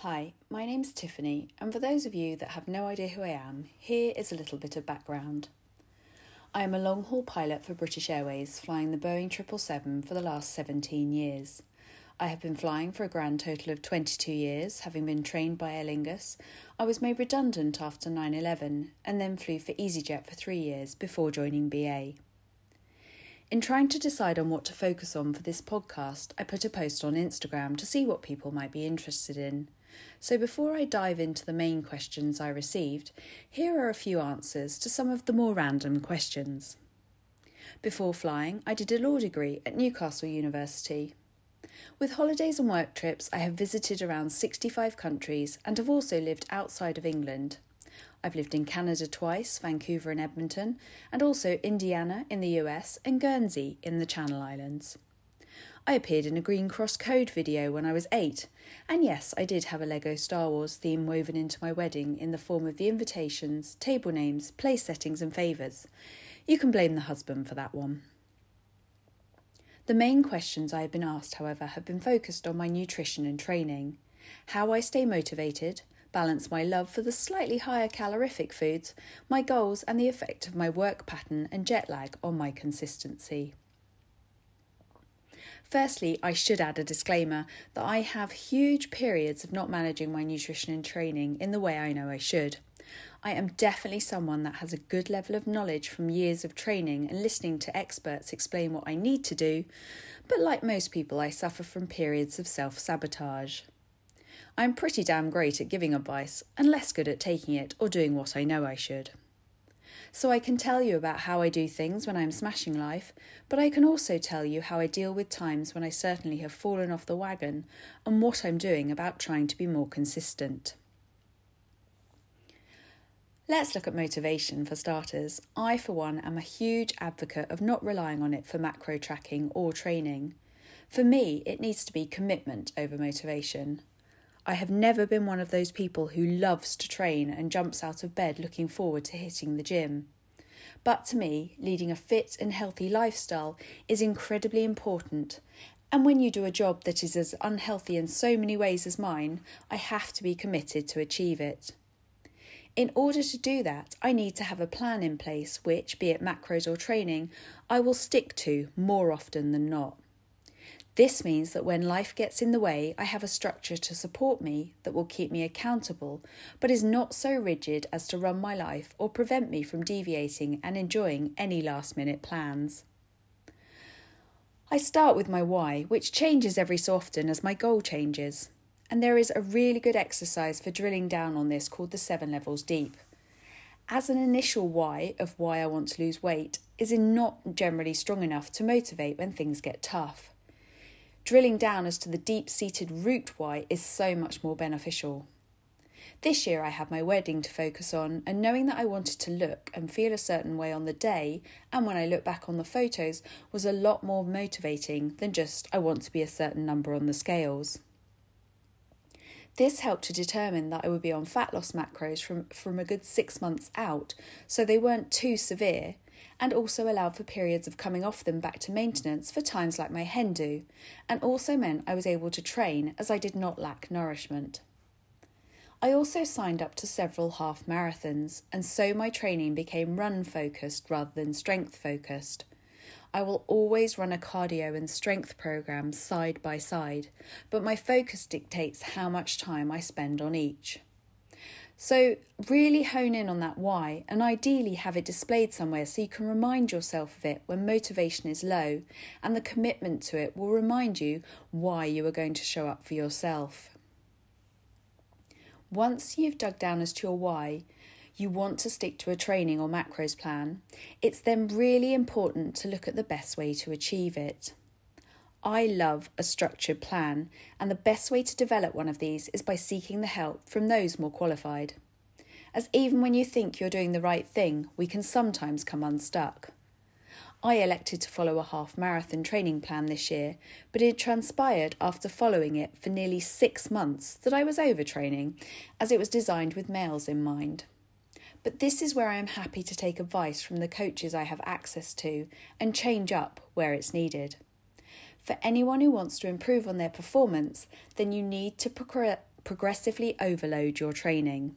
Hi, my name's Tiffany, and for those of you that have no idea who I am, here is a little bit of background. I am a long haul pilot for British Airways, flying the Boeing 777 for the last 17 years. I have been flying for a grand total of 22 years, having been trained by Aer Lingus. I was made redundant after 9 11 and then flew for EasyJet for three years before joining BA. In trying to decide on what to focus on for this podcast, I put a post on Instagram to see what people might be interested in. So before I dive into the main questions I received, here are a few answers to some of the more random questions. Before flying, I did a law degree at Newcastle University. With holidays and work trips, I have visited around 65 countries and have also lived outside of England. I've lived in Canada twice, Vancouver and Edmonton, and also Indiana in the US and Guernsey in the Channel Islands. I appeared in a Green Cross Code video when I was eight, and yes, I did have a Lego Star Wars theme woven into my wedding in the form of the invitations, table names, place settings, and favours. You can blame the husband for that one. The main questions I have been asked, however, have been focused on my nutrition and training, how I stay motivated, balance my love for the slightly higher calorific foods, my goals, and the effect of my work pattern and jet lag on my consistency. Firstly, I should add a disclaimer that I have huge periods of not managing my nutrition and training in the way I know I should. I am definitely someone that has a good level of knowledge from years of training and listening to experts explain what I need to do, but like most people, I suffer from periods of self sabotage. I'm pretty damn great at giving advice and less good at taking it or doing what I know I should. So I can tell you about how I do things when I'm smashing life, but I can also tell you how I deal with times when I certainly have fallen off the wagon and what I'm doing about trying to be more consistent. Let's look at motivation for starters. I, for one, am a huge advocate of not relying on it for macro tracking or training. For me, it needs to be commitment over motivation. I have never been one of those people who loves to train and jumps out of bed looking forward to hitting the gym. But to me, leading a fit and healthy lifestyle is incredibly important. And when you do a job that is as unhealthy in so many ways as mine, I have to be committed to achieve it. In order to do that, I need to have a plan in place which, be it macros or training, I will stick to more often than not. This means that when life gets in the way, I have a structure to support me that will keep me accountable, but is not so rigid as to run my life or prevent me from deviating and enjoying any last minute plans. I start with my why, which changes every so often as my goal changes. And there is a really good exercise for drilling down on this called the seven levels deep. As an initial why of why I want to lose weight is not generally strong enough to motivate when things get tough. Drilling down as to the deep seated root why is so much more beneficial. This year I had my wedding to focus on, and knowing that I wanted to look and feel a certain way on the day, and when I look back on the photos, was a lot more motivating than just I want to be a certain number on the scales. This helped to determine that I would be on fat loss macros from, from a good six months out, so they weren't too severe, and also allowed for periods of coming off them back to maintenance for times like my hen do, and also meant I was able to train as I did not lack nourishment. I also signed up to several half marathons, and so my training became run focused rather than strength focused. I will always run a cardio and strength program side by side, but my focus dictates how much time I spend on each. So, really hone in on that why and ideally have it displayed somewhere so you can remind yourself of it when motivation is low, and the commitment to it will remind you why you are going to show up for yourself. Once you've dug down as to your why, you want to stick to a training or macros plan, it's then really important to look at the best way to achieve it. I love a structured plan, and the best way to develop one of these is by seeking the help from those more qualified. As even when you think you're doing the right thing, we can sometimes come unstuck. I elected to follow a half marathon training plan this year, but it transpired after following it for nearly six months that I was overtraining, as it was designed with males in mind. But this is where I am happy to take advice from the coaches I have access to and change up where it's needed. For anyone who wants to improve on their performance, then you need to progressively overload your training.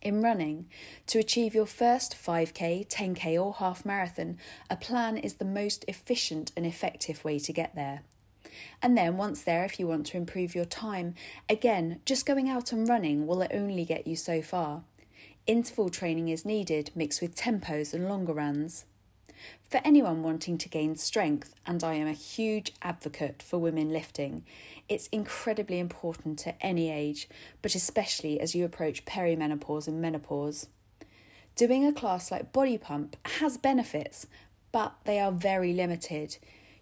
In running, to achieve your first 5k, 10k, or half marathon, a plan is the most efficient and effective way to get there. And then, once there, if you want to improve your time, again, just going out and running will only get you so far. Interval training is needed, mixed with tempos and longer runs. For anyone wanting to gain strength, and I am a huge advocate for women lifting, it's incredibly important at any age, but especially as you approach perimenopause and menopause. Doing a class like Body Pump has benefits, but they are very limited.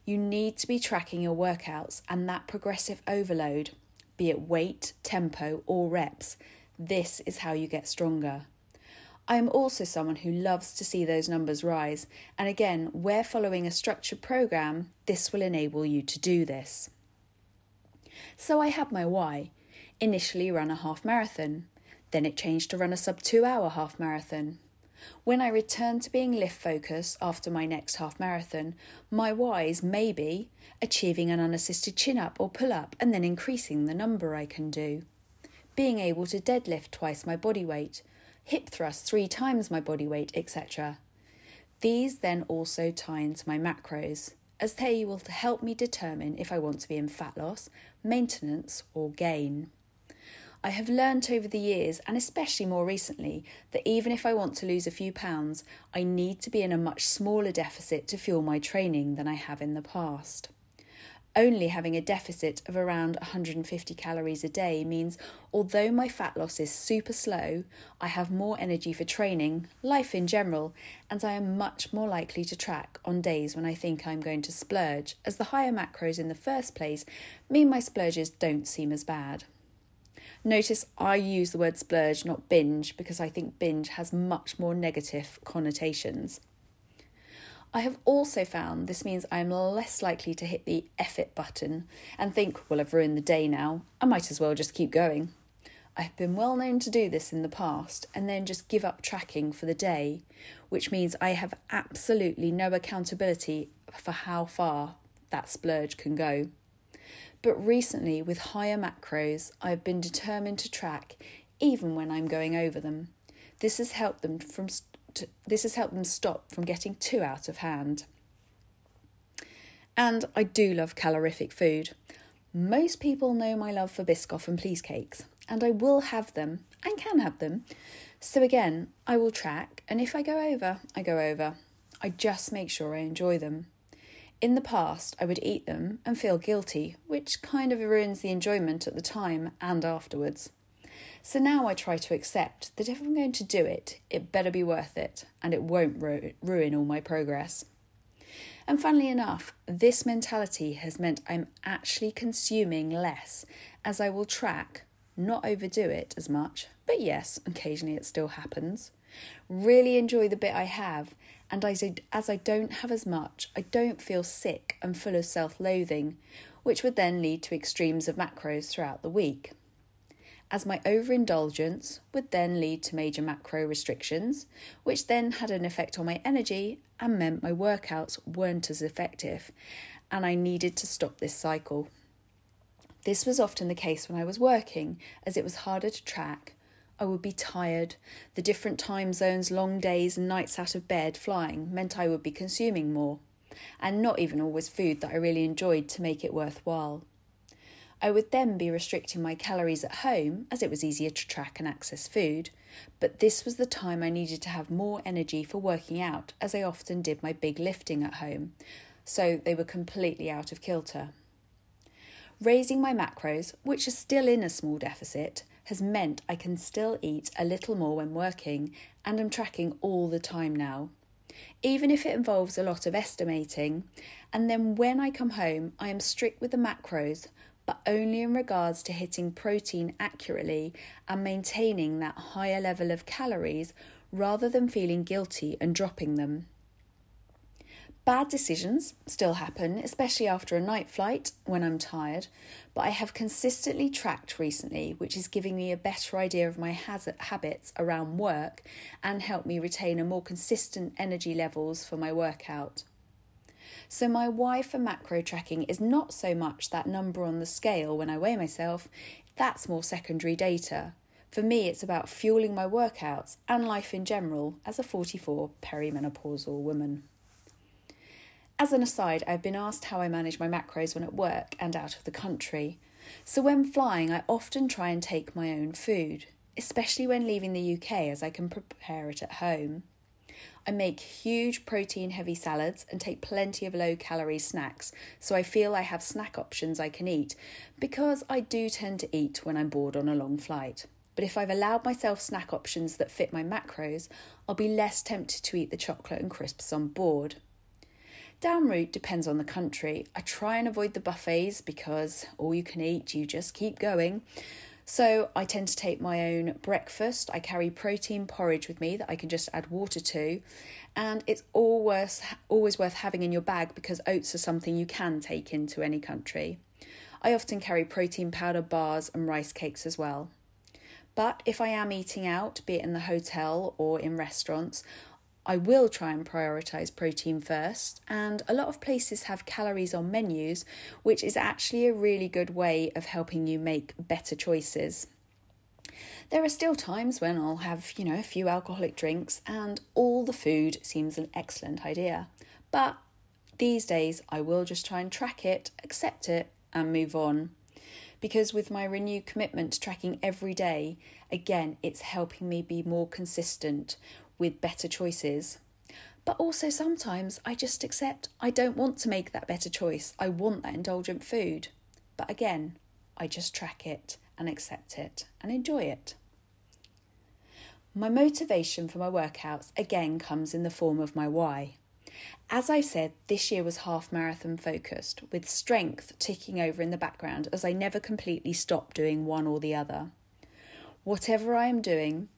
You need to be tracking your workouts and that progressive overload, be it weight, tempo, or reps. This is how you get stronger. I am also someone who loves to see those numbers rise, and again, where following a structured program, this will enable you to do this. So I had my why. Initially, run a half marathon, then it changed to run a sub two hour half marathon. When I returned to being lift focused after my next half marathon, my whys may be achieving an unassisted chin up or pull up and then increasing the number I can do, being able to deadlift twice my body weight, hip thrust three times my body weight, etc. These then also tie into my macros, as they will help me determine if I want to be in fat loss, maintenance, or gain. I have learnt over the years, and especially more recently, that even if I want to lose a few pounds, I need to be in a much smaller deficit to fuel my training than I have in the past. Only having a deficit of around 150 calories a day means although my fat loss is super slow, I have more energy for training, life in general, and I am much more likely to track on days when I think I'm going to splurge, as the higher macros in the first place mean my splurges don't seem as bad. Notice I use the word splurge, not binge, because I think binge has much more negative connotations. I have also found this means I am less likely to hit the F it button and think, well, I've ruined the day now, I might as well just keep going. I have been well known to do this in the past and then just give up tracking for the day, which means I have absolutely no accountability for how far that splurge can go. But recently, with higher macros, I've been determined to track even when I'm going over them. This has helped them from this has helped them stop from getting too out of hand. And I do love calorific food. Most people know my love for Biscoff and Please cakes, and I will have them and can have them. So again, I will track, and if I go over, I go over. I just make sure I enjoy them. In the past, I would eat them and feel guilty, which kind of ruins the enjoyment at the time and afterwards. So now I try to accept that if I'm going to do it, it better be worth it and it won't ru- ruin all my progress. And funnily enough, this mentality has meant I'm actually consuming less as I will track, not overdo it as much, but yes, occasionally it still happens. Really enjoy the bit I have, and I, as I don't have as much, I don't feel sick and full of self loathing, which would then lead to extremes of macros throughout the week as my overindulgence would then lead to major macro restrictions, which then had an effect on my energy and meant my workouts weren't as effective, and I needed to stop this cycle. This was often the case when I was working, as it was harder to track. I would be tired. The different time zones, long days, and nights out of bed flying meant I would be consuming more, and not even always food that I really enjoyed to make it worthwhile. I would then be restricting my calories at home as it was easier to track and access food, but this was the time I needed to have more energy for working out as I often did my big lifting at home, so they were completely out of kilter. Raising my macros, which are still in a small deficit, has meant I can still eat a little more when working and I'm tracking all the time now. Even if it involves a lot of estimating, and then when I come home, I am strict with the macros, but only in regards to hitting protein accurately and maintaining that higher level of calories rather than feeling guilty and dropping them. Bad decisions still happen, especially after a night flight when I'm tired, but I have consistently tracked recently, which is giving me a better idea of my habits around work and help me retain a more consistent energy levels for my workout. So, my why for macro tracking is not so much that number on the scale when I weigh myself, that's more secondary data. For me, it's about fueling my workouts and life in general as a 44 perimenopausal woman. As an aside, I've been asked how I manage my macros when at work and out of the country. So, when flying, I often try and take my own food, especially when leaving the UK as I can prepare it at home. I make huge protein heavy salads and take plenty of low calorie snacks, so I feel I have snack options I can eat because I do tend to eat when I'm bored on a long flight. But if I've allowed myself snack options that fit my macros, I'll be less tempted to eat the chocolate and crisps on board. Down route depends on the country. I try and avoid the buffets because all you can eat, you just keep going. So I tend to take my own breakfast. I carry protein porridge with me that I can just add water to, and it's always always worth having in your bag because oats are something you can take into any country. I often carry protein powder bars and rice cakes as well. But if I am eating out, be it in the hotel or in restaurants, I will try and prioritise protein first, and a lot of places have calories on menus, which is actually a really good way of helping you make better choices. There are still times when I'll have, you know, a few alcoholic drinks and all the food seems an excellent idea. But these days I will just try and track it, accept it, and move on. Because with my renewed commitment to tracking every day, again, it's helping me be more consistent with better choices. But also sometimes I just accept I don't want to make that better choice. I want that indulgent food. But again, I just track it and accept it and enjoy it. My motivation for my workouts again comes in the form of my why. As I said, this year was half marathon focused, with strength ticking over in the background as I never completely stopped doing one or the other. Whatever I am doing,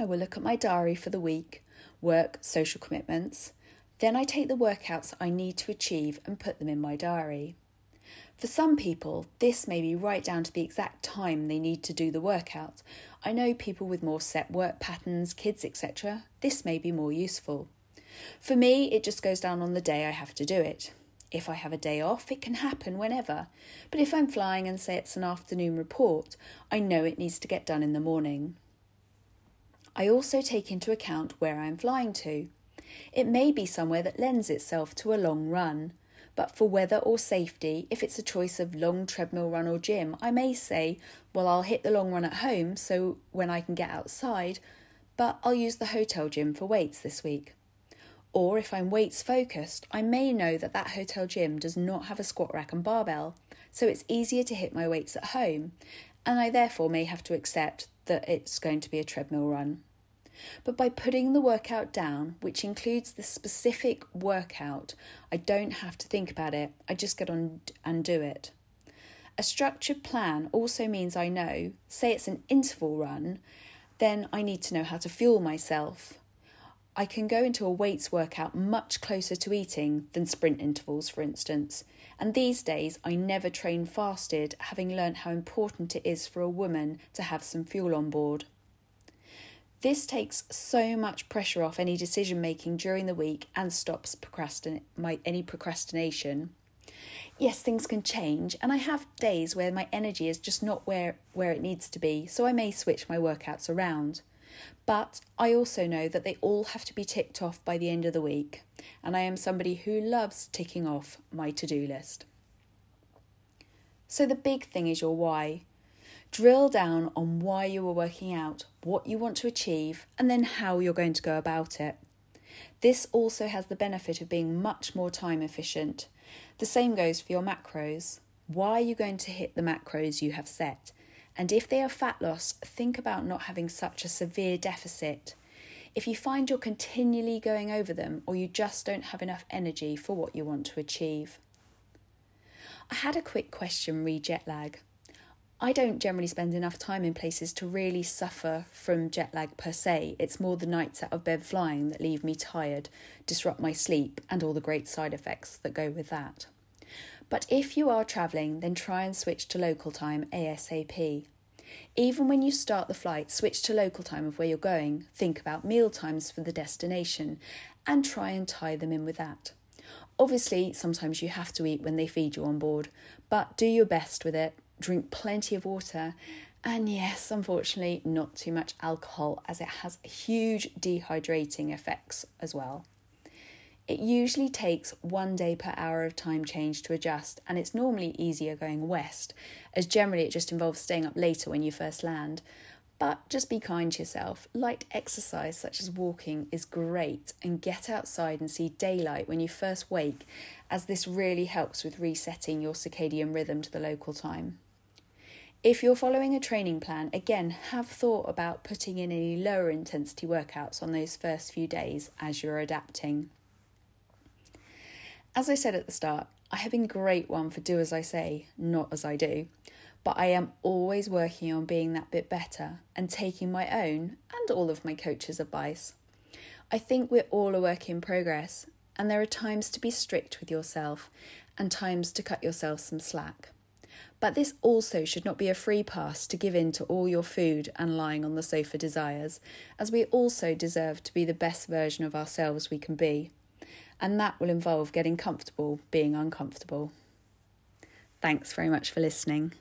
I will look at my diary for the week, work, social commitments. Then I take the workouts I need to achieve and put them in my diary. For some people, this may be right down to the exact time they need to do the workout. I know people with more set work patterns, kids, etc. This may be more useful. For me, it just goes down on the day I have to do it. If I have a day off, it can happen whenever. But if I'm flying and say it's an afternoon report, I know it needs to get done in the morning. I also take into account where I am flying to. It may be somewhere that lends itself to a long run, but for weather or safety, if it's a choice of long treadmill run or gym, I may say, well, I'll hit the long run at home so when I can get outside, but I'll use the hotel gym for weights this week. Or if I'm weights focused, I may know that that hotel gym does not have a squat rack and barbell, so it's easier to hit my weights at home, and I therefore may have to accept that it's going to be a treadmill run. But by putting the workout down, which includes the specific workout, I don't have to think about it, I just get on and do it. A structured plan also means I know, say it's an interval run, then I need to know how to fuel myself. I can go into a weights workout much closer to eating than sprint intervals, for instance. And these days, I never train fasted, having learnt how important it is for a woman to have some fuel on board. This takes so much pressure off any decision making during the week and stops procrastin- my, any procrastination. Yes, things can change, and I have days where my energy is just not where, where it needs to be, so I may switch my workouts around. But I also know that they all have to be ticked off by the end of the week, and I am somebody who loves ticking off my to do list. So the big thing is your why. Drill down on why you are working out, what you want to achieve, and then how you're going to go about it. This also has the benefit of being much more time efficient. The same goes for your macros. Why are you going to hit the macros you have set? And if they are fat loss, think about not having such a severe deficit. If you find you're continually going over them or you just don't have enough energy for what you want to achieve. I had a quick question re jet lag. I don't generally spend enough time in places to really suffer from jet lag per se. It's more the nights out of bed flying that leave me tired, disrupt my sleep, and all the great side effects that go with that. But if you are travelling, then try and switch to local time ASAP. Even when you start the flight, switch to local time of where you're going, think about meal times for the destination, and try and tie them in with that. Obviously, sometimes you have to eat when they feed you on board, but do your best with it. Drink plenty of water, and yes, unfortunately, not too much alcohol as it has huge dehydrating effects as well. It usually takes one day per hour of time change to adjust, and it's normally easier going west, as generally it just involves staying up later when you first land. But just be kind to yourself. Light exercise, such as walking, is great, and get outside and see daylight when you first wake, as this really helps with resetting your circadian rhythm to the local time. If you're following a training plan, again, have thought about putting in any lower intensity workouts on those first few days as you're adapting. As I said at the start, I have been great one for do as I say, not as I do. But I am always working on being that bit better and taking my own and all of my coach's advice. I think we're all a work in progress, and there are times to be strict with yourself and times to cut yourself some slack. But this also should not be a free pass to give in to all your food and lying on the sofa desires, as we also deserve to be the best version of ourselves we can be and that will involve getting comfortable being uncomfortable. Thanks very much for listening.